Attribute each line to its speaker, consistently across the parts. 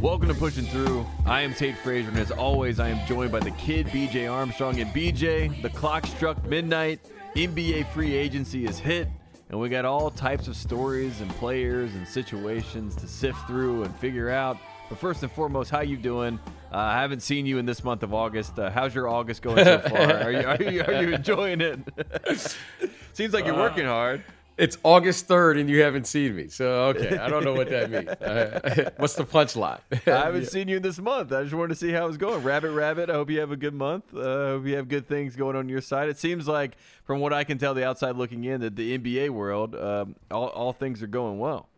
Speaker 1: Welcome to Pushing Through. I am Tate Frazier, and as always, I am joined by the kid BJ Armstrong. And BJ, the clock struck midnight. NBA free agency is hit, and we got all types of stories and players and situations to sift through and figure out. But first and foremost, how you doing? Uh, I haven't seen you in this month of August. Uh, how's your August going so far? Are you, are you, are you enjoying it? Seems like you're working hard.
Speaker 2: It's August 3rd and you haven't seen me. So, okay. I don't know what that means. Uh, what's the punchline?
Speaker 1: I haven't seen you this month. I just wanted to see how it's going. Rabbit, rabbit. I hope you have a good month. Uh, I hope you have good things going on your side. It seems like, from what I can tell, the outside looking in, that the NBA world, um, all, all things are going well.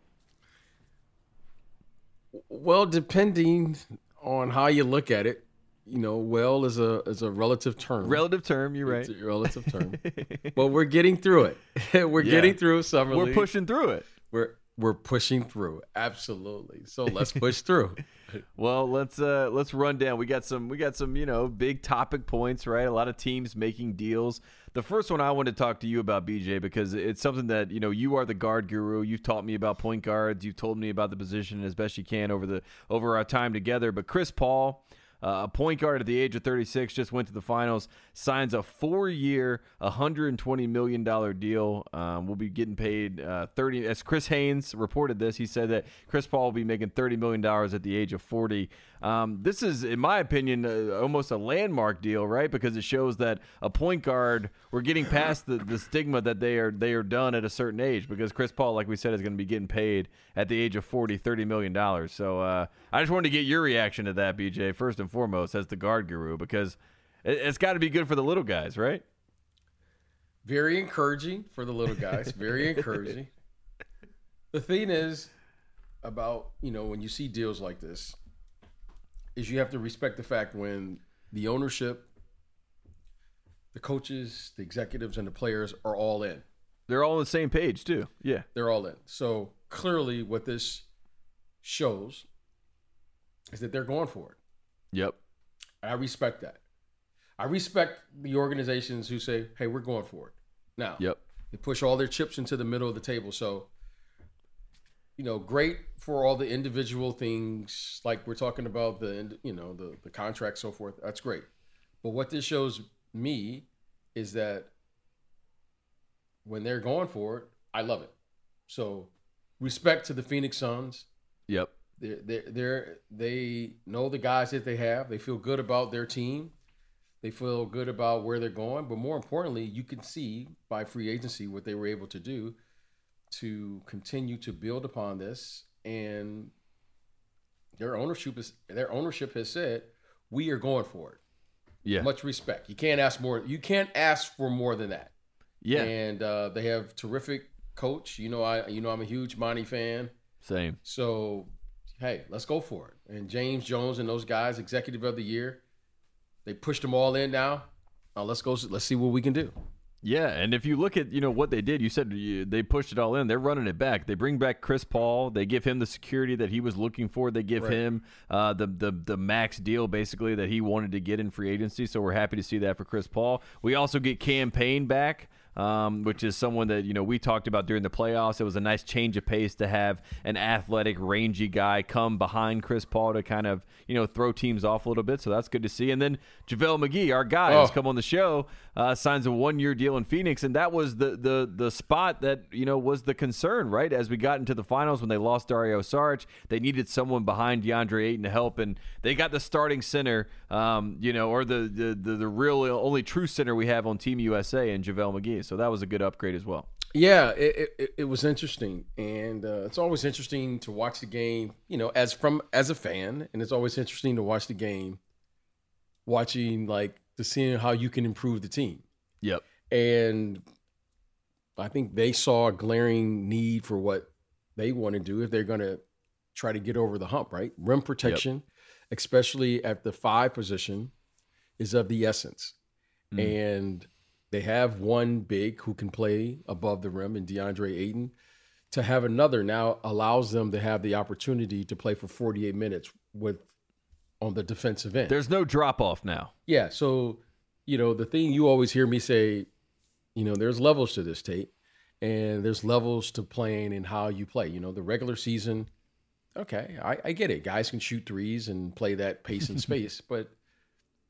Speaker 2: Well, depending on how you look at it, you know, well is a is a relative term.
Speaker 1: Relative term, you're right.
Speaker 2: It's a relative term. but we're getting through it. we're yeah. getting through summer.
Speaker 1: We're
Speaker 2: league.
Speaker 1: pushing through it.
Speaker 2: We're we're pushing through. Absolutely. So let's push through.
Speaker 1: well, let's uh let's run down. We got some we got some, you know, big topic points, right? A lot of teams making deals. The first one I want to talk to you about, BJ, because it's something that, you know, you are the guard guru. You've taught me about point guards. You've told me about the position as best you can over the over our time together. But Chris Paul uh, a point guard at the age of 36 just went to the finals, signs a four-year, 120 million dollar deal. Um, will be getting paid uh, 30. As Chris Haynes reported this, he said that Chris Paul will be making 30 million dollars at the age of 40. Um, this is, in my opinion, uh, almost a landmark deal, right? Because it shows that a point guard we're getting past the, the stigma that they are they are done at a certain age. Because Chris Paul, like we said, is going to be getting paid at the age of 40, 30 million dollars. So uh, I just wanted to get your reaction to that, BJ, first and foremost, as the guard guru, because it, it's got to be good for the little guys, right?
Speaker 2: Very encouraging for the little guys. Very encouraging. The thing is about you know when you see deals like this is you have to respect the fact when the ownership, the coaches, the executives, and the players are all in.
Speaker 1: They're all on the same page too. Yeah,
Speaker 2: they're all in. So clearly, what this shows is that they're going for it.
Speaker 1: Yep.
Speaker 2: I respect that. I respect the organizations who say, "Hey, we're going for it." Now,
Speaker 1: yep.
Speaker 2: They push all their chips into the middle of the table. So, you know, great for all the individual things like we're talking about the you know the the contract so forth that's great. But what this shows me is that when they're going for it i love it. So respect to the phoenix suns.
Speaker 1: Yep.
Speaker 2: They're, they're, they're they know the guys that they have. They feel good about their team. They feel good about where they're going. But more importantly you can see by free agency what they were able to do to continue to build upon this and their ownership is their ownership has said we are going for it.
Speaker 1: Yeah,
Speaker 2: much respect. You can't ask more. You can't ask for more than that.
Speaker 1: Yeah,
Speaker 2: and uh, they have terrific coach. You know, I you know I'm a huge Monty fan.
Speaker 1: Same.
Speaker 2: So hey, let's go for it. And James Jones and those guys, executive of the year, they pushed them all in now. Uh, let's go. Let's see what we can do.
Speaker 1: Yeah, and if you look at you know what they did, you said you, they pushed it all in. They're running it back. They bring back Chris Paul. They give him the security that he was looking for. They give right. him uh, the the the max deal basically that he wanted to get in free agency. So we're happy to see that for Chris Paul. We also get Cam Payne back um, which is someone that you know we talked about during the playoffs. It was a nice change of pace to have an athletic, rangy guy come behind Chris Paul to kind of you know throw teams off a little bit. So that's good to see. And then JaVale McGee, our guy, oh. has come on the show, uh, signs a one-year deal in Phoenix, and that was the the the spot that you know was the concern, right? As we got into the finals when they lost Dario Saric, they needed someone behind DeAndre Ayton to help, and they got the starting center, um, you know, or the, the the the real only true center we have on Team USA and JaVale McGee. So that was a good upgrade as well.
Speaker 2: Yeah, it, it, it was interesting, and uh, it's always interesting to watch the game. You know, as from as a fan, and it's always interesting to watch the game, watching like to seeing how you can improve the team.
Speaker 1: Yep.
Speaker 2: And I think they saw a glaring need for what they want to do if they're going to try to get over the hump. Right, rim protection, yep. especially at the five position, is of the essence, mm. and they have one big who can play above the rim in DeAndre Ayton. To have another now allows them to have the opportunity to play for 48 minutes with on the defensive end.
Speaker 1: There's no drop off now.
Speaker 2: Yeah. So, you know, the thing you always hear me say, you know, there's levels to this tape and there's levels to playing and how you play. You know, the regular season, okay, I, I get it. Guys can shoot threes and play that pace and space, but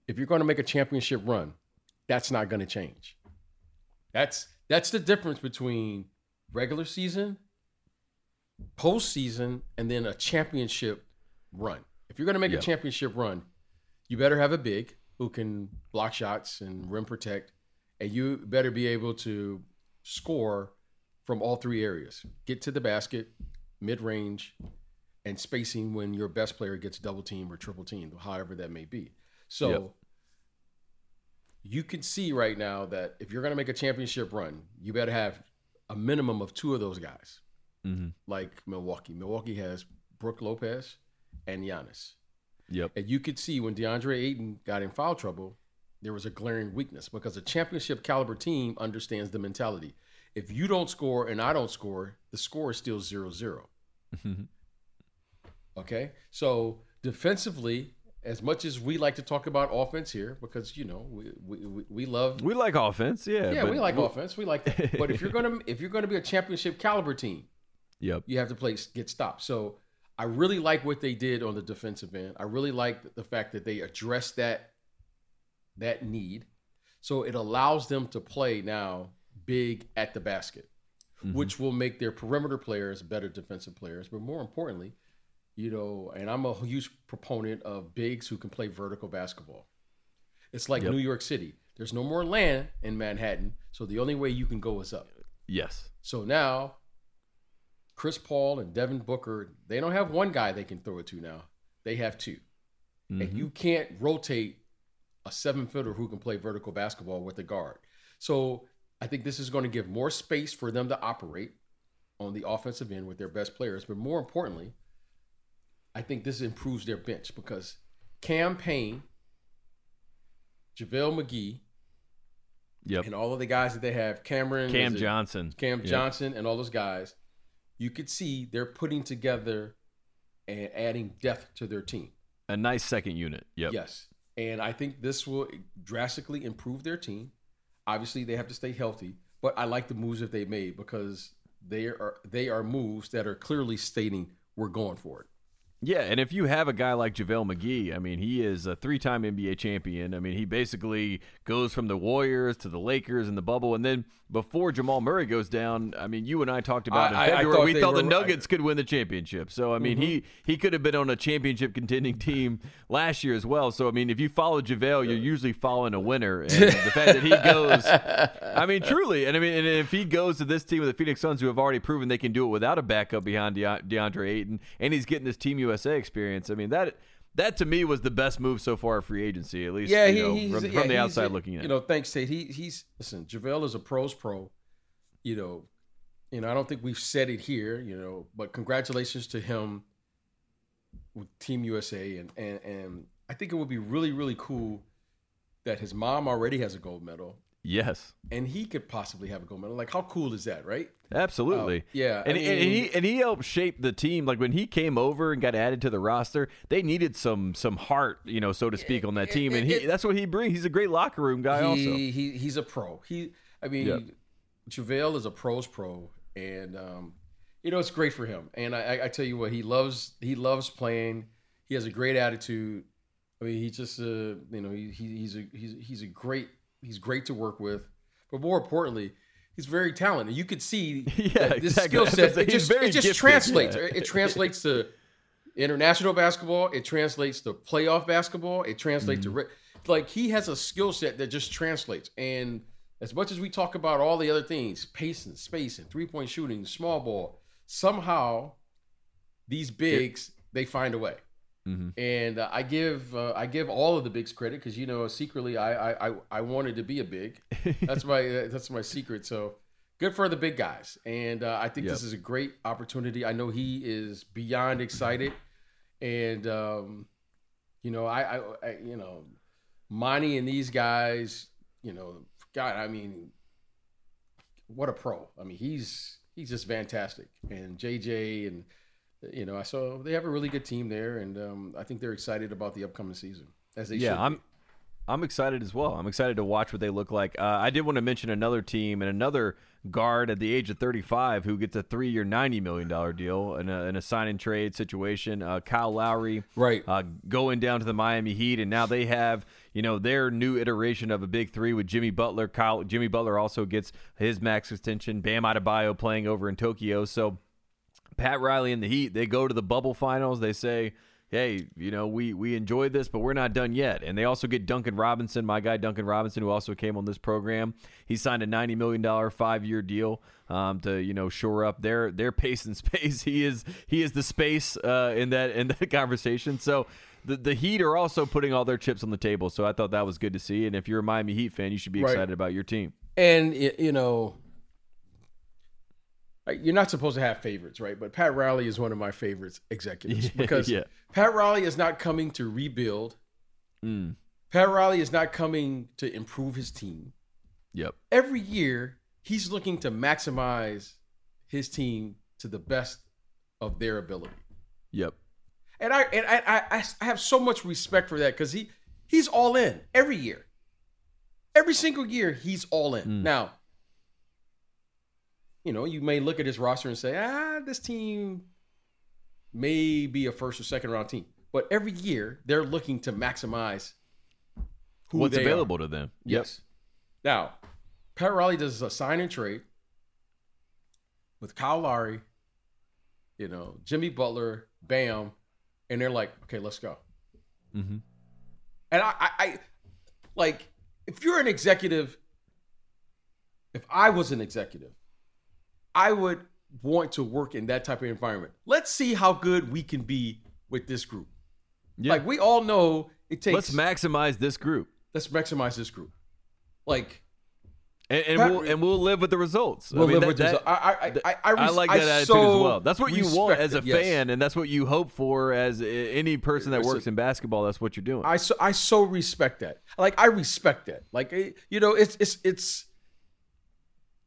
Speaker 2: if you're going to make a championship run, that's not going to change. That's that's the difference between regular season, postseason, and then a championship run. If you're going to make
Speaker 1: Yeah.
Speaker 2: a championship run, you better have a big who can block shots and rim protect, and you better be able to score from all three areas. Get to the basket, mid range, and spacing when your best player gets double team or triple team, however that may be. So
Speaker 1: Yep.
Speaker 2: You can see right now that if you're going to make a championship run, you better have a minimum of two of those guys,
Speaker 1: Mm-hmm.
Speaker 2: like Milwaukee. Milwaukee has Brook Lopez and Giannis.
Speaker 1: Yep.
Speaker 2: And you could see when DeAndre Ayton got in foul trouble, there was a glaring weakness because a championship caliber team understands the mentality. If you don't score and I don't score, the score is still 0 0. Okay. So defensively, as much as we like to talk about offense here, because you know we we, we- we love
Speaker 1: We like offense, yeah.
Speaker 2: yeah we like
Speaker 1: we'll-
Speaker 2: offense we like that. but if you're gonna if you're gonna be a championship caliber team,
Speaker 1: Yep.
Speaker 2: you have to play get stopped. So I really like what they did on the defensive end. I really like the fact that they addressed that that need. So it allows them to play now big at the basket,
Speaker 1: Mhm.
Speaker 2: which will make their perimeter players better defensive players. But more importantly, you know, and I'm a huge proponent of bigs who can play vertical basketball. It's like
Speaker 1: Yep.
Speaker 2: New York City. There's no more land in Manhattan, so the only way you can go is up.
Speaker 1: Yes.
Speaker 2: So now, Chris Paul and Devin Booker, they don't have one guy they can throw it to now. They have 2
Speaker 1: Mhm.
Speaker 2: And you can't rotate a seven footer who can play vertical basketball with a guard. So I think this is going to give more space for them to operate on the offensive end with their best players. But more importantly, I think this improves their bench because Cam Payne, JaVale McGee,
Speaker 1: Yep.
Speaker 2: and all of the guys that they have, Cameron,
Speaker 1: Cam Johnson.
Speaker 2: Cam
Speaker 1: Yep.
Speaker 2: Johnson and all those guys, you could see they're putting together and adding depth to their team.
Speaker 1: A nice second unit. Yep.
Speaker 2: Yes. And I think this will drastically improve their team. Obviously, they have to stay healthy, but I like the moves that they made because they are they are moves that are clearly stating we're going for it.
Speaker 1: Yeah, and if you have a guy like JaVale McGee, I mean, he is a three time NBA champion. I mean, he basically goes from the Warriors to the Lakers in the bubble. And then before Jamal Murray goes down, I mean, you and I talked about
Speaker 2: I- I-
Speaker 1: in
Speaker 2: I
Speaker 1: February,
Speaker 2: thought
Speaker 1: we thought the Nuggets could win the championship. So, I mean, he, he could have been on a championship contending team last year as well. So, I mean, if you follow JaVale, you're usually following a winner. And the fact that he goes, I mean, truly. And I mean, and if he goes to this team with the Phoenix Suns, who have already proven they can do it without a backup behind De- DeAndre Ayton, and he's getting this Team USA experience, I mean, that that to me was the best move so far at free agency, at least
Speaker 2: Yeah,
Speaker 1: you
Speaker 2: he,
Speaker 1: know, from,
Speaker 2: yeah,
Speaker 1: from the outside looking in.
Speaker 2: You know, thanks, Tate. He he's listen. JaVale is a pros pro. You know, you know. I don't think we've said it here. You know, but congratulations to him with Team USA, and and and I think it would be really really cool that his mom already has a gold medal,
Speaker 1: yes,
Speaker 2: and he could possibly have a gold medal. Like, how cool is that, right?
Speaker 1: absolutely.
Speaker 2: Oh, yeah,
Speaker 1: And,
Speaker 2: I
Speaker 1: and, and he and he helped shape the team. Like when he came over and got added to the roster, they needed some some heart, you know, so to speak, on that team. And he that's what he brings. He's a great locker room guy.
Speaker 2: he,
Speaker 1: also,
Speaker 2: he he's a pro. He, I mean,
Speaker 1: Yep.
Speaker 2: JaVale is a pros pro, and um, you know it's great for him. And I, I, I tell you what, he loves he loves playing. He has a great attitude. I mean, he's just uh, you know he, he he's a he's he's a great he's great to work with. But more importantly, he's very talented. You could see
Speaker 1: Yeah,
Speaker 2: this
Speaker 1: exactly.
Speaker 2: skill set. It just,
Speaker 1: very
Speaker 2: it just translates.
Speaker 1: yeah.
Speaker 2: It translates to international basketball. It translates to playoff basketball. It translates
Speaker 1: Mm-hmm.
Speaker 2: to like he has a skill set that just translates. And as much as we talk about all the other things, pace and space and three point shooting, small ball, somehow these bigs they find a way.
Speaker 1: Mhm.
Speaker 2: And uh, I give uh, I give all of the bigs credit because you know secretly I, I I wanted to be a big. That's my uh, that's my secret. So good for the big guys, and uh, I think this is a great opportunity. I know he is beyond excited, and um, you know I, I, I you know Monty and these guys, you know, God, I mean, what a pro! I mean, he's he's just fantastic, and JJ and you know I saw they have a really good team there, and um, I think they're excited about the upcoming season as they
Speaker 1: yeah,
Speaker 2: should.
Speaker 1: I'm. I'm excited as well. I'm excited to watch what they look like. Uh, I did want to mention another team and another guard at the age of 35 who gets a three-year, $90 million deal in a, in a sign and trade situation. Uh, Kyle Lowry,
Speaker 2: right,
Speaker 1: uh, going down to the Miami Heat, and now they have you know their new iteration of a big three with Jimmy Butler. Kyle Jimmy Butler also gets his max extension. Bam Adebayo playing over in Tokyo. So Pat Riley and the Heat, they go to the bubble finals. They say hey, you know, we we enjoyed this, but we're not done yet. And they also get Duncan Robinson, my guy Duncan Robinson, who also came on this program. He signed a ninety million dollar five year deal um, to you know shore up their their pace and space. He is he is the space uh, in that in that conversation. So. The, the Heat are also putting all their chips on the table, so I thought that was good to see. And if you're a Miami Heat fan, you should be excited right. about your team.
Speaker 2: And you know, you're not supposed to have favorites, right? But Pat Riley is one of my favorites executives because yeah. Pat Riley is not coming to rebuild. Mm. Pat Riley is not coming to improve his team.
Speaker 1: Yep.
Speaker 2: Every year, he's looking to maximize his team to the best of their ability.
Speaker 1: Yep.
Speaker 2: And I and I I, I have so much respect for that because he he's all in every year. Every single year, he's all in. Mm. Now, you know, you may look at his roster and say, ah, this team may be a first or second round team. But every year they're looking to maximize
Speaker 1: what's available
Speaker 2: are.
Speaker 1: to them.
Speaker 2: Yes. Yep. Now, Pat Riley does a sign and trade with Kyle Lowry, you know, Jimmy Butler, Bam, and they're like, okay, let's go. Mm-hmm. And I, I, I, like, if you're an executive, if I was an executive, I would want to work in that type of environment. Let's see how good we can be with this group. Yeah. Like we all know it takes
Speaker 1: Let's maximize this group.
Speaker 2: Let's maximize this group. Like
Speaker 1: and, and we'll and we'll live with the results.
Speaker 2: We'll I mean, live that, with the results. I I I, I,
Speaker 1: I like that I attitude so as well. That's what you want as a it, fan, and that's what you hope for as any person that works in basketball. That's what you're doing.
Speaker 2: I so I so respect that. Like I respect that. Like eh, you know, it's it's it's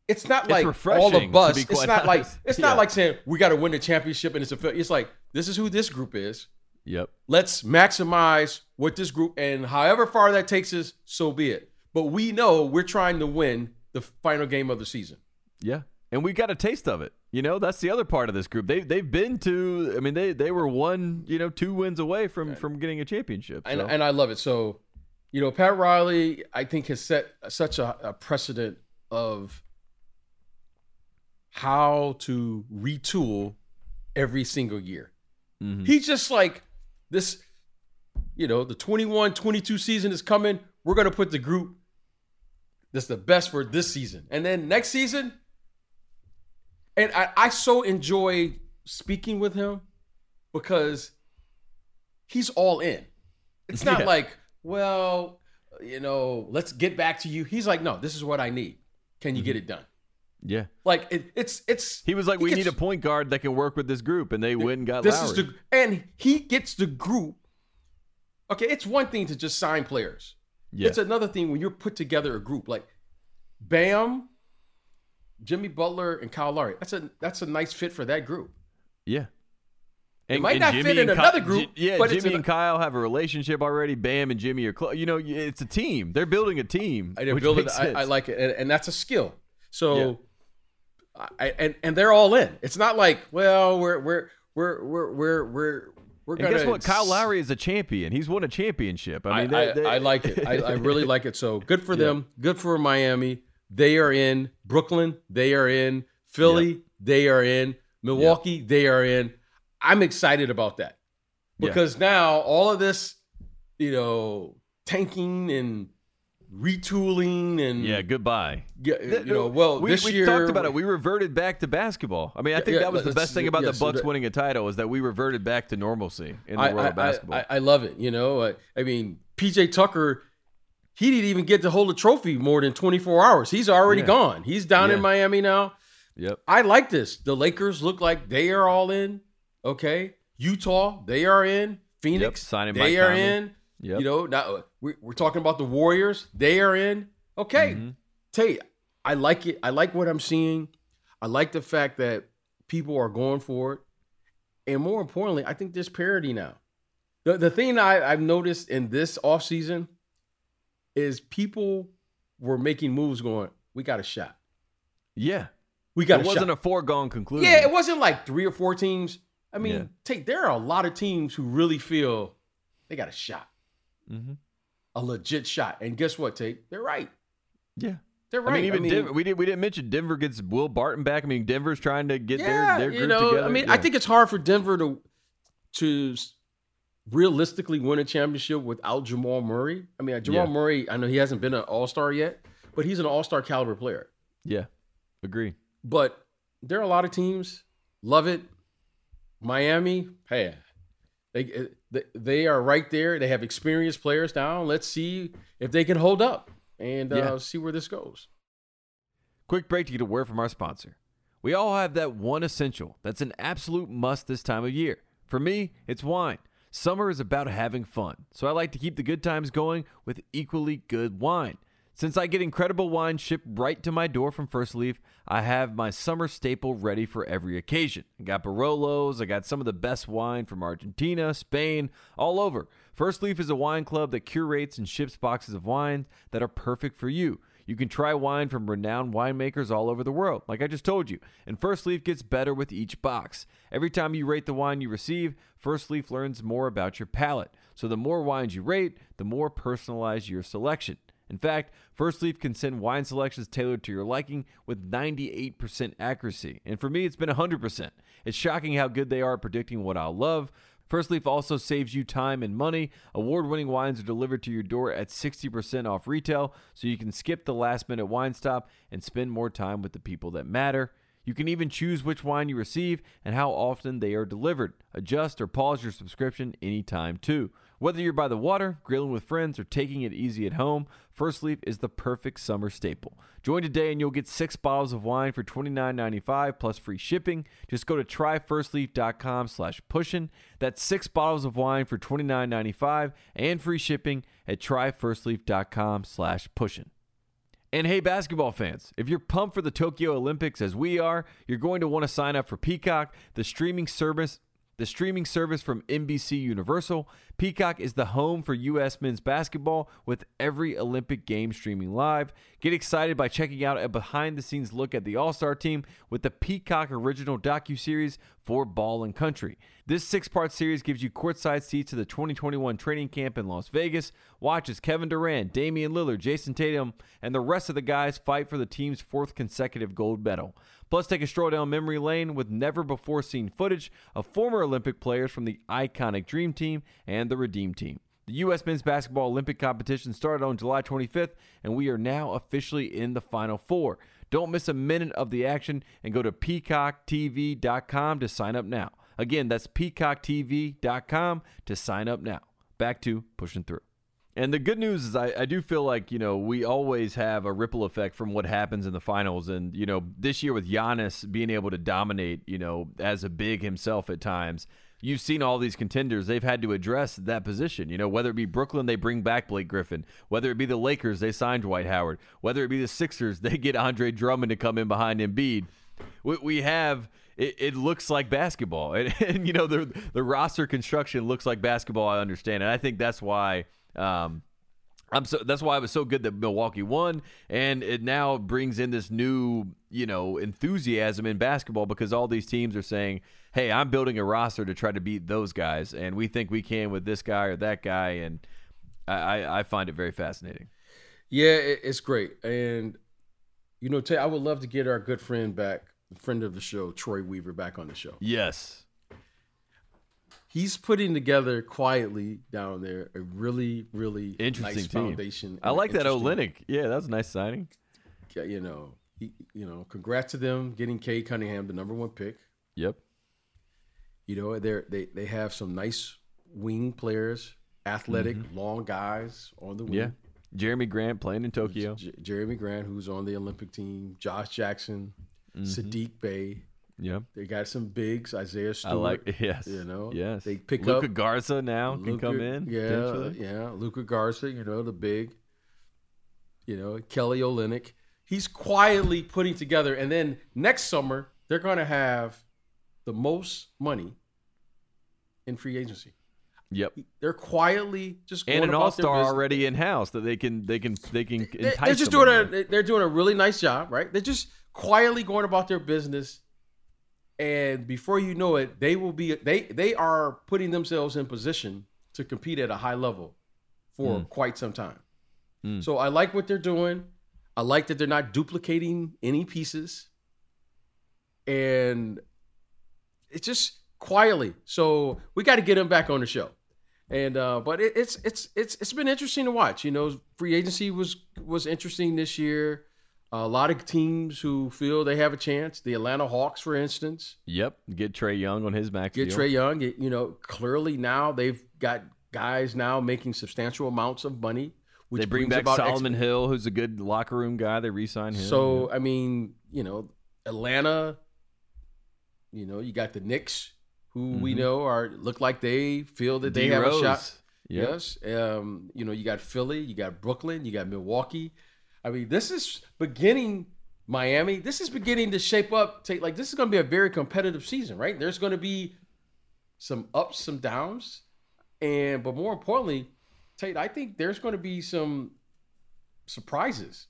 Speaker 2: it's not like all the buzz. It's not honest. like it's yeah. not like saying we got to win the championship and it's a. It's like this is who this group is.
Speaker 1: Yep.
Speaker 2: Let's maximize what this group and however far that takes us, so be it. But we know we're trying to win the final game of the season.
Speaker 1: Yeah. And we got a taste of it. You know, that's the other part of this group. They they've been to I mean they they were one, you know, two wins away from from getting a championship.
Speaker 2: So. And and I love it. So, you know, Pat Riley I think has set such a, a precedent of how to retool every single year. Mm-hmm. He's just like this, you know, the 21 22 season is coming. We're going to put the group that's the best for this season. And then next season, and I, I so enjoy speaking with him because he's all in. It's not yeah. like, well, you know, let's get back to you. He's like, no, this is what I need. Can you mm-hmm. get it done?
Speaker 1: Yeah,
Speaker 2: like it, it's it's.
Speaker 1: He was like, he "We gets, need a point guard that can work with this group," and they went and got.
Speaker 2: This
Speaker 1: Lowry.
Speaker 2: is the and he gets the group. Okay, it's one thing to just sign players. Yeah. It's another thing when you're put together a group like Bam, Jimmy Butler, and Kyle Lowry. That's a that's a nice fit for that group.
Speaker 1: Yeah.
Speaker 2: And, it might not Jimmy fit in another group.
Speaker 1: yeah, but Jimmy and Kyle have a relationship already. Bam and Jimmy are close. You know, it's a team. They're building a team.
Speaker 2: They're building. I, I, like it, and, and, that's a skill. So. Yeah I, and and they're all in. It's not like, well, we're we're we're we're we're we're we're
Speaker 1: gonna. And guess what? Kyle Lowry is a champion. He's won a championship. I mean,
Speaker 2: I, they, they... I like it. I, I, really like it. So good for them. Good for Miami. They are in Brooklyn. They are in Philly. Yep. They are in Milwaukee. Yep. They are in. I'm excited about that because yeah. now all of this, you know, tanking and retooling and
Speaker 1: yeah, goodbye.
Speaker 2: Yeah, you know, well,
Speaker 1: we,
Speaker 2: this
Speaker 1: we
Speaker 2: year
Speaker 1: talked about it. We reverted back to basketball. I mean, I think yeah, that was the best thing about the Bucks winning a title is that we reverted back to normalcy in the I, world
Speaker 2: I,
Speaker 1: of basketball.
Speaker 2: I, I, love it. You know, I, mean, PJ Tucker. He didn't even get to hold a trophy more than 24 hours. He's already yeah. gone. He's down in Miami now.
Speaker 1: Yep.
Speaker 2: I like this. The Lakers look like they are all in. Okay. Utah, they are in. Phoenix, yep. Signing they are Conley. in. Yep. You know, now we're, we're talking about the Warriors. They are in. Okay. Mm-hmm. You, I like it. I like what I'm seeing. I like the fact that people are going for it. And more importantly, I think there's parity now. The, the thing I, I've noticed in this offseason, is people were making moves going, we got a shot.
Speaker 1: Yeah.
Speaker 2: We got
Speaker 1: it
Speaker 2: a
Speaker 1: wasn't
Speaker 2: shot.
Speaker 1: a foregone conclusion.
Speaker 2: yeah, it wasn't like three or four teams. I mean,
Speaker 1: Yeah.
Speaker 2: take there are a lot of teams who really feel they got a shot,
Speaker 1: Mhm.
Speaker 2: a legit shot. And guess what, Tate? They're right.
Speaker 1: Yeah.
Speaker 2: They're right.
Speaker 1: I mean, even Denver, we didn't we didn't mention Denver gets Will Barton back. I mean, Denver's trying to get
Speaker 2: yeah,
Speaker 1: their their
Speaker 2: you
Speaker 1: group
Speaker 2: know,
Speaker 1: together.
Speaker 2: I mean,
Speaker 1: Yeah.
Speaker 2: I think it's hard for Denver to to realistically win a championship without Jamal Murray. I mean, Jamal
Speaker 1: Yeah.
Speaker 2: Murray, I know he hasn't been an All Star yet, but he's an All Star caliber player.
Speaker 1: yeah, agree.
Speaker 2: But there are a lot of teams love it. Miami, hey, they they- they are right there. They have experienced players now. Let's see if they can hold up and uh,
Speaker 1: Yeah.
Speaker 2: see where this goes.
Speaker 1: Quick break to get a word from our sponsor. We all have that one essential that's an absolute must this time of year. For me, it's wine. Summer is about having fun, so I like to keep the good times going with equally good wine. Since I get incredible wine shipped right to my door from First Leaf, I have my summer staple ready for every occasion. I got Barolos, I got some of the best wine from Argentina, Spain, all over. First Leaf is a wine club that curates and ships boxes of wines that are perfect for you. You can try wine from renowned winemakers all over the world, like I just told you. And First Leaf gets better with each box. Every time you rate the wine you receive, First Leaf learns more about your palate. So the more wines you rate, the more personalized your selection. In fact, First Leaf can send wine selections tailored to your liking with 98% accuracy. And for me, it's been 100%. It's shocking how good they are at predicting what I'll love. First Leaf also saves you time and money. Award winning wines are delivered to your door at 60% off retail, so you can skip the last minute wine stop and spend more time with the people that matter. You can even choose which wine you receive and how often they are delivered. Adjust or pause your subscription anytime, too. Whether you're by the water, grilling with friends, or taking it easy at home, First Leaf is the perfect summer staple. Join today and you'll get six bottles of wine for $29.95 plus free shipping. Just go to tryfirstleaf.com slash pushin. That's six bottles of wine for $29.95 and free shipping at tryfirstleaf.com slash pushin. And hey, basketball fans, if you're pumped for the Tokyo Olympics as we are, you're going to want to sign up for Peacock, the streaming service. The streaming service from NBC Universal. Peacock is the home for U.S. men's basketball with every Olympic game streaming live. Get excited by checking out a behind the scenes look at the All Star team with the Peacock original docuseries for Ball and Country. This six part series gives you courtside seats to the 2021 training camp in Las Vegas. Watch as Kevin Durant, Damian Lillard, Jayson Tatum, and the rest of the guys fight for the team's fourth consecutive gold medal. Plus, take a stroll down memory lane with never before seen footage of former Olympic players from the iconic Dream Team and the Redeem Team. The U.S. men's basketball Olympic competition started on July 25th, and we are now officially in the Final Four. Don't miss a minute of the action and go to peacocktv.com to sign up now. Again, that's peacocktv.com to sign up now. Back to pushing through. And the good news is, I, I do feel like, you know, we always have a ripple effect from what happens in the finals. And, you know, this year with Giannis being able to dominate, you know, as a big himself at times, you've seen all these contenders. They've had to address that position. You know, whether it be Brooklyn, they bring back Blake Griffin. Whether it be the Lakers, they signed Dwight Howard. Whether it be the Sixers, they get Andre Drummond to come in behind Embiid. We, we have. It, it looks like basketball, and, and you know the the roster construction looks like basketball. I understand, and I think that's why um, I'm so that's why it was so good that Milwaukee won, and it now brings in this new you know enthusiasm in basketball because all these teams are saying, "Hey, I'm building a roster to try to beat those guys, and we think we can with this guy or that guy," and I, I, find it very fascinating.
Speaker 2: Yeah, it's great, and you know, Tay, I would love to get our good friend back, friend of the show, Troy Weaver, back on the show.
Speaker 1: Yes,
Speaker 2: He's putting together quietly down there a really, really
Speaker 1: interesting
Speaker 2: nice
Speaker 1: team.
Speaker 2: foundation.
Speaker 1: I like that Olynyk. Yeah, that was a nice signing.
Speaker 2: You know, he, you know, congrats to them getting Cade Cunningham, the number one pick.
Speaker 1: Yep.
Speaker 2: You know, they they they have some nice wing players, athletic, long guys on the wing.
Speaker 1: Mm-hmm. Yeah. Jerami Grant playing in Tokyo.
Speaker 2: J- Jerami Grant, who's on the Olympic team, Josh Jackson,
Speaker 1: Mm-hmm.
Speaker 2: Sadiq Bey.
Speaker 1: Yep.
Speaker 2: They got some bigs, Isaiah Stewart.
Speaker 1: I like yes.
Speaker 2: You know,
Speaker 1: Yes.
Speaker 2: they pick
Speaker 1: Luka
Speaker 2: up
Speaker 1: Garza now can come in.
Speaker 2: Yeah, yeah. Luka Garza, you know, the big. You know, Kelly Olynyk. He's quietly putting together, and then next summer they're going to have the most money in free agency.
Speaker 1: Yep.
Speaker 2: They're quietly just
Speaker 1: and an all star already in house that they can they can they can
Speaker 2: They-
Speaker 1: entice
Speaker 2: They're just doing a they're doing a really nice job, right? They're just quietly going about their business, and before you know it, they will be they they are putting themselves in position to compete at a high level for
Speaker 1: Mm.
Speaker 2: quite some time.
Speaker 1: Mm.
Speaker 2: So I like what they're doing. I like that they're not duplicating any pieces, and it's just quietly. So we got to get them back on the show. And uh, but it, it's it's it's it's been interesting to watch. You know, free agency was was interesting this year. A lot of teams who feel they have a chance. The Atlanta Hawks, for instance,
Speaker 1: Yep. Get Trae Young on his max
Speaker 2: get
Speaker 1: deal.
Speaker 2: Trae Young. You know, clearly now they've got guys now making substantial amounts of money. Which
Speaker 1: they bring
Speaker 2: brings
Speaker 1: back Solomon Hill, who's a good locker room guy. They re-sign him.
Speaker 2: So I mean, you know, Atlanta. You know, you got the Knicks, who we
Speaker 1: Mhm.
Speaker 2: know are look like they feel that they
Speaker 1: D
Speaker 2: have
Speaker 1: Rose.
Speaker 2: a shot.
Speaker 1: Yep.
Speaker 2: Yes. Um, you know, you got Philly, you got Brooklyn, you got Milwaukee. I mean, this is beginning Miami. This is beginning to shape up. Take like this is going to be a very competitive season, right? There's going to be some ups, some downs, and but more importantly, Tate, I think there's going to be some surprises.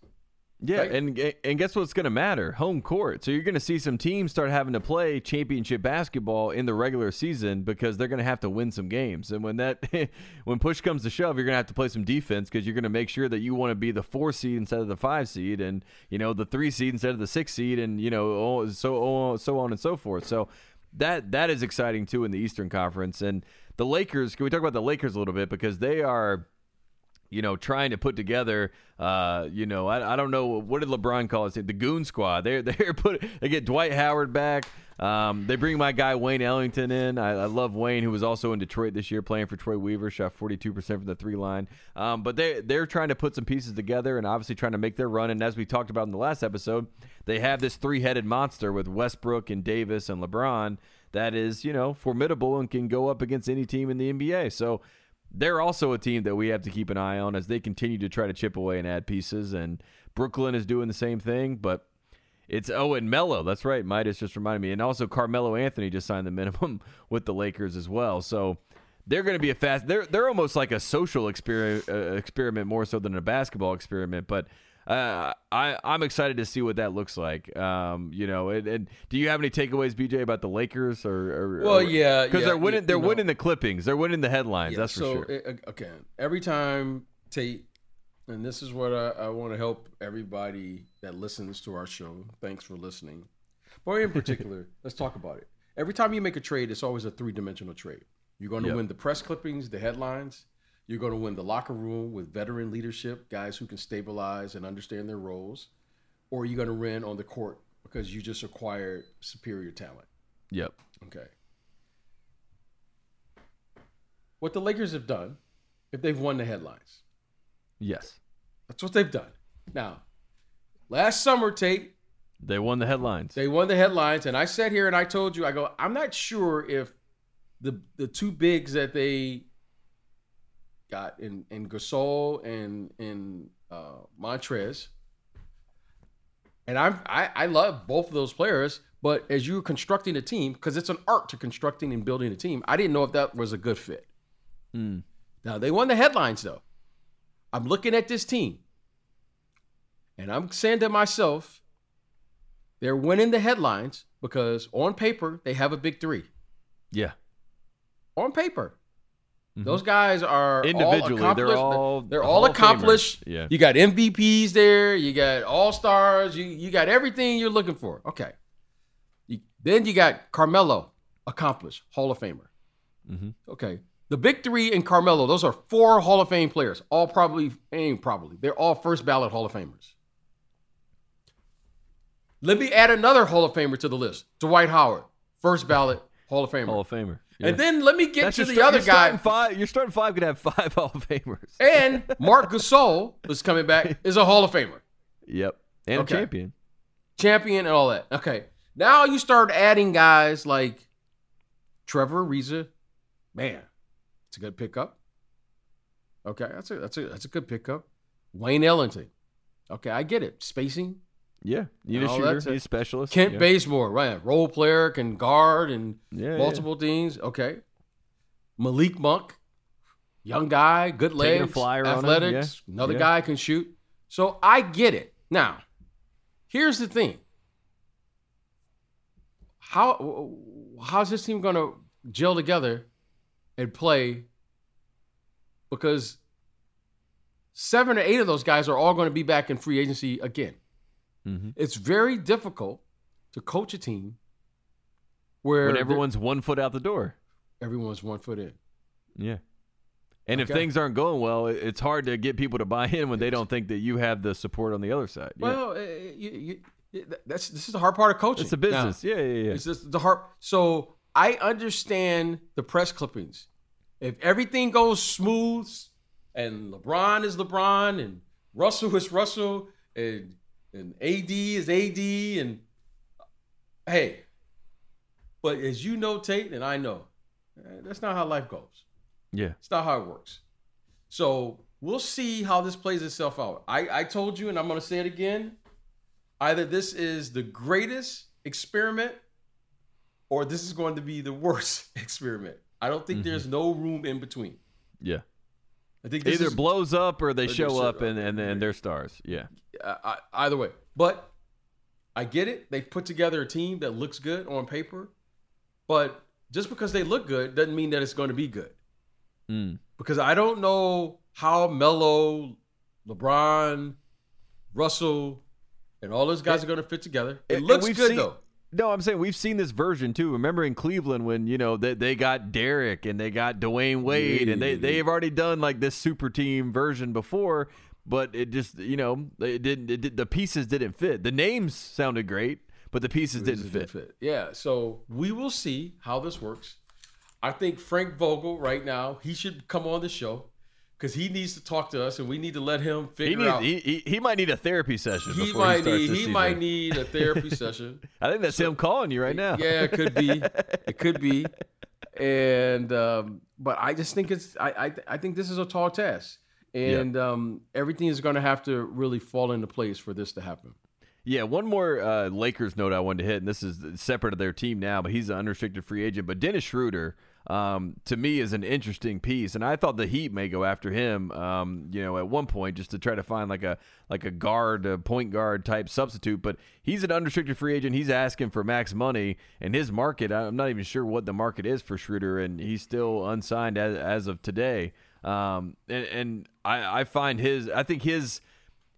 Speaker 1: Yeah,
Speaker 2: Right?
Speaker 1: and and guess what's going to matter? Home court. So you're going to see some teams start having to play championship basketball in the regular season because they're going to have to win some games. And when that when push comes to shove, you're going to have to play some defense because you're going to make sure that you want to be the four seed instead of the five seed, and you know the three seed instead of the six seed, and you know so so on and so forth. So that that is exciting too in the Eastern Conference. And the Lakers. Can we talk about the Lakers a little bit because they are you know, trying to put together, uh, you know, I, I don't know what did LeBron call it, the Goon Squad. They're they're put they get Dwight Howard back. Um, they bring my guy Wayne Ellington in. I, I love Wayne, who was also in Detroit this year, playing for Troy Weaver, shot forty two percent from the three line. Um, but they they're trying to put some pieces together and obviously trying to make their run. And as we talked about in the last episode, they have this three headed monster with Westbrook and Davis and LeBron that is you know formidable and can go up against any team in the NBA. So they're also a team that we have to keep an eye on as they continue to try to chip away and add pieces. And Brooklyn is doing the same thing, but it's Owen Melo. That's right. Midas just reminded me, and also Carmelo Anthony just signed the minimum with the Lakers as well. So they're going to be a fast. They're they're almost like a social uh, experiment more so than a basketball experiment, but. Uh, I I'm excited to see what that looks like. Um, you know, and, and do you have any takeaways, BJ, about the Lakers or? or
Speaker 2: Well, yeah,
Speaker 1: because
Speaker 2: yeah,
Speaker 1: they're winning. they're
Speaker 2: you know.
Speaker 1: winning the clippings. They're winning the headlines.
Speaker 2: Yeah,
Speaker 1: that's for
Speaker 2: so,
Speaker 1: sure.
Speaker 2: uh, okay, every time Tate, and this is what I, I want to help everybody that listens to our show. Thanks for listening. But in particular, let's talk about it. Every time you make a trade, it's always a three dimensional trade. You're going to
Speaker 1: Yep.
Speaker 2: win the press clippings, the headlines. You're going to win the locker room with veteran leadership, guys who can stabilize and understand their roles, or you're going to win on the court because you just acquired superior talent.
Speaker 1: Yep.
Speaker 2: Okay. What the Lakers have done, if they've won the headlines,
Speaker 1: Yes.
Speaker 2: that's what they've done. Now, last summer, Tate,
Speaker 1: They won the headlines.
Speaker 2: they won the headlines, and I sat here and I told you, I go, I'm not sure if the the two bigs that they got in in Gasol and in uh, Montrezl, and I'm I, I love both of those players, but as you were constructing a team, because it's an art to constructing and building a team, I didn't know if that was a good fit.
Speaker 1: Hmm.
Speaker 2: Now they won the headlines though. I'm looking at this team, and I'm saying to myself, they're winning the headlines because on paper they have a big three.
Speaker 1: Yeah.
Speaker 2: On paper,
Speaker 1: Mhm.
Speaker 2: those guys are
Speaker 1: Individually,
Speaker 2: all
Speaker 1: they're all
Speaker 2: they're all
Speaker 1: of Famers.
Speaker 2: accomplished.
Speaker 1: Yeah.
Speaker 2: You got MVPs there. You got all stars. You you got everything you're looking for. Okay. You, then you got Carmelo, accomplished Hall of Famer.
Speaker 1: Mhm.
Speaker 2: Okay. The big three and Carmelo, those are four Hall of Fame players. All probably, ain't probably. They're all first ballot Hall of Famers. Let me add another Hall of Famer to the list. Dwight Howard, first ballot Hall of Famer.
Speaker 1: Hall of Famer. Yeah.
Speaker 2: And then let me get
Speaker 1: That's
Speaker 2: to the
Speaker 1: start-
Speaker 2: other guy.
Speaker 1: starting Five, your starting five could have five Hall of Famers.
Speaker 2: And Marc Gasol is coming back, is a Hall of Famer.
Speaker 1: Yep. And
Speaker 2: Okay.
Speaker 1: a champion.
Speaker 2: champion and all that. Okay. Now you start adding guys like Trevor Ariza. Man, it's a good pickup. Okay, that's a that's a that's a good pickup. Wayne Ellington. Okay, I get it. Spacing.
Speaker 1: Yeah. You need a shooter. You need a specialist.
Speaker 2: Kent
Speaker 1: yeah.
Speaker 2: Bazemore, right? Role player, can guard and
Speaker 1: Yeah, yeah.
Speaker 2: multiple things. Okay. Malik Monk. young guy, good
Speaker 1: Taking a
Speaker 2: legs,
Speaker 1: flyer on him,
Speaker 2: athletics.
Speaker 1: yeah.
Speaker 2: Another
Speaker 1: Yeah.
Speaker 2: guy can shoot. So I get it. Now, here's the thing: how how's this team going to gel together and play? Because seven or eight of those guys are all going to be back in free agency again.
Speaker 1: Mm-hmm.
Speaker 2: It's very difficult to coach a team where
Speaker 1: When everyone's one foot out the door.
Speaker 2: everyone's one foot in.
Speaker 1: Yeah. And if things aren't going well, it's hard to get people to buy in when they don't think that you have the support on the other side. Yeah.
Speaker 2: Well, uh, you, you, that's this is the hard part of coaching.
Speaker 1: it's a
Speaker 2: Now,
Speaker 1: business. yeah, yeah, yeah.
Speaker 2: It's just the hard. So I understand the press clippings. If everything goes smooth, and LeBron is LeBron, and Russell is Russell, and and AD is AD, and hey, but as you know, Tate, and I know, eh, that's not how life goes.
Speaker 1: Yeah.
Speaker 2: It's not how it works. So we'll see how this plays itself out. I, I told you, and I'm going to say it again. Either this is the greatest experiment, or this is going to be the worst experiment. I don't think there's no room in between.
Speaker 1: Yeah.
Speaker 2: I think
Speaker 1: Either
Speaker 2: is,
Speaker 1: blows up or they
Speaker 2: Or
Speaker 1: show
Speaker 2: show
Speaker 1: up and, and, and they're stars. Yeah.
Speaker 2: uh, either way. But I get it. They put together a team that looks good on paper, but just because they look good doesn't mean that it's going to be good.
Speaker 1: Mm.
Speaker 2: because I don't know how Melo, LeBron, Russell, and all those guys are going to fit together. It looks good
Speaker 1: seen-
Speaker 2: though.
Speaker 1: No, I'm saying we've seen this version too. Remember in Cleveland when you know they, they got Derrick and they got Dwyane Wade and they they've already done like this super team version before, but it just you know it didn't it did, the pieces didn't fit. The names sounded great, but the pieces didn't fit.
Speaker 2: Yeah, so we will see how this works. I think Frank Vogel right now he should come on the show because he needs to talk to us and we need to let him
Speaker 1: He
Speaker 2: figure
Speaker 1: needs
Speaker 2: out.
Speaker 1: he, he, he might need a therapy session.
Speaker 2: he might
Speaker 1: he,
Speaker 2: need he
Speaker 1: season.
Speaker 2: might need a therapy session.
Speaker 1: I think that's him calling you right now.
Speaker 2: Yeah, it could be. It could be. And um, but I just think it's I I, I think this is a tall task. And um, everything is going to have to really fall into place for this to happen.
Speaker 1: Yeah, one more uh, Lakers note I wanted to hit, and this is separate of their team now, but he's an unrestricted free agent. But Dennis Schroeder, um, to me, is an interesting piece, and I thought the Heat may go after him. Um, you know, at one point, just to try to find like a like a guard, a point guard type substitute. But he's an unrestricted free agent. He's asking for max money, and his market, I'm not even sure what the market is for Schroeder, and he's still unsigned as, as of today. Um, and, and I, I find his, I think his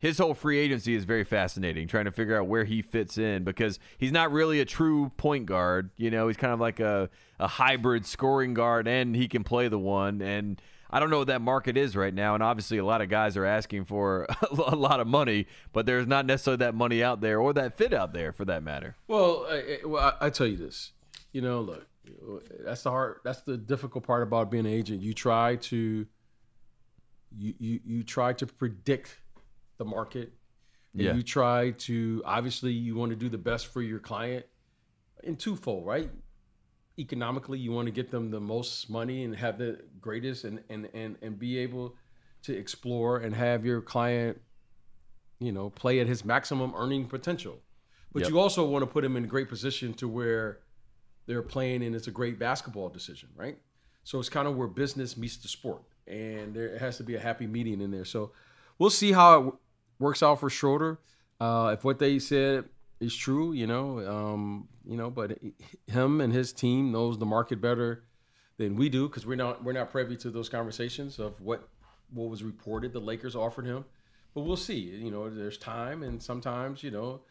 Speaker 1: his whole free agency is very fascinating, trying to figure out where he fits in because he's not really a true point guard. You know, he's kind of like a, a hybrid scoring guard and he can play the one. And I don't know what that market is right now. And obviously, a lot of guys are asking for a lot of money, but there's not necessarily that money out there or that fit out there for that matter.
Speaker 2: Well, I, well, I tell you this. You know, look, that's the hard. That's the difficult part about being an agent. You try to, you you, you try to predict the market. and
Speaker 1: Yeah.
Speaker 2: You try to obviously you want to do the best for your client in twofold, right? Economically, you want to get them the most money and have the greatest and and and and be able to explore and have your client, you know, play at his maximum earning potential. But
Speaker 1: Yep.
Speaker 2: you also want to put him in a great position to where they're playing and it's a great basketball decision, right? So it's kind of where business meets the sport, and there has to be a happy median in there. So we'll see how works out for Schroeder. Uh, if what they said is true, you know, um, you know, but him and his team knows the market better than we do because we're not we're not privy to those conversations of what what was reported the Lakers offered him. But we'll see. You know, there's time, and sometimes you know,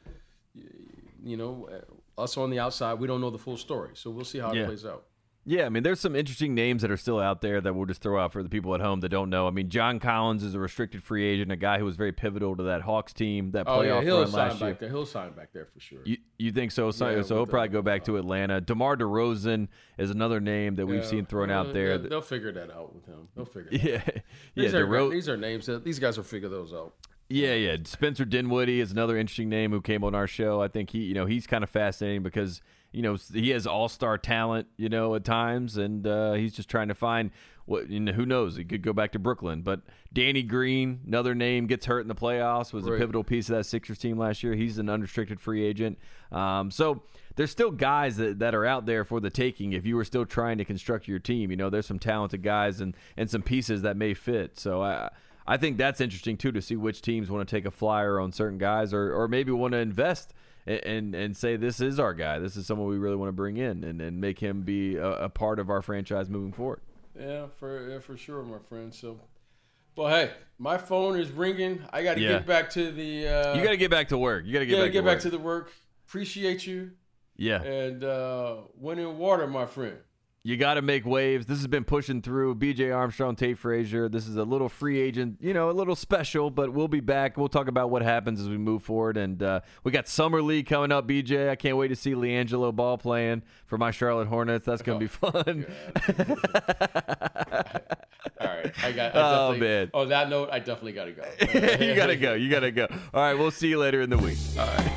Speaker 2: you know, uh, us on the outside we don't know the full story. So we'll see how
Speaker 1: Yeah.
Speaker 2: it plays out.
Speaker 1: Yeah, I mean, there's some interesting names that are still out there that we'll just throw out for the people at home that don't know. I mean, John Collins is a restricted free agent, a guy who was very pivotal to that Hawks team, that
Speaker 2: Oh yeah,
Speaker 1: playoff
Speaker 2: he'll
Speaker 1: run
Speaker 2: sign
Speaker 1: last year.
Speaker 2: there. He'll sign back there for sure.
Speaker 1: You, you think so? So,
Speaker 2: Yeah,
Speaker 1: so he'll
Speaker 2: with
Speaker 1: probably go back to Atlanta. DeMar DeRozan is another name that we've seen thrown
Speaker 2: uh,
Speaker 1: out there.
Speaker 2: They'll, figure that out with him. They'll figure. It out.
Speaker 1: yeah, yeah.
Speaker 2: These, are,
Speaker 1: DeRo-
Speaker 2: these are names that these guys will figure those out.
Speaker 1: Yeah, yeah. Spencer Dinwiddie is another interesting name who came on our show. I think he, you know, he's kind of fascinating because you know he has all star talent, you know, at times, and uh, he's just trying to find what you know, who knows? He could go back to Brooklyn, but Danny Green, another name, gets hurt in the playoffs. Was right. a pivotal piece of that Sixers team last year. He's an unrestricted free agent. Um, so there's still guys that, that are out there for the taking. If you were still trying to construct your team, you know, there's some talented guys and and some pieces that may fit. So I. I think that's interesting too to see which teams want to take a flyer on certain guys, or, or maybe want to invest and and say this is our guy. This is someone we really want to bring in and, and make him be a, a part of our franchise moving forward.
Speaker 2: Yeah, for yeah, for sure, my friend. So, well, hey, my phone is ringing. I got to yeah. get back to the. Uh,
Speaker 1: you got to get back to work. You got to get back.
Speaker 2: Get
Speaker 1: to
Speaker 2: back
Speaker 1: work.
Speaker 2: to the work. Appreciate you.
Speaker 1: Yeah.
Speaker 2: And uh, winning water, my friend.
Speaker 1: You got to make waves. This has been pushing through. BJ Armstrong, Tate Frazier. This is a little free agent, you know, a little special, but we'll be back. We'll talk about what happens as we move forward. And uh, we got Summer League coming up, BJ. I can't wait to see LiAngelo Ball playing for my Charlotte Hornets. That's going to oh, be fun.
Speaker 2: All right. I got. I oh, man. On that note, I definitely got to go.
Speaker 1: you got to go. You got to go. All right. We'll see you later in the week.
Speaker 2: All right.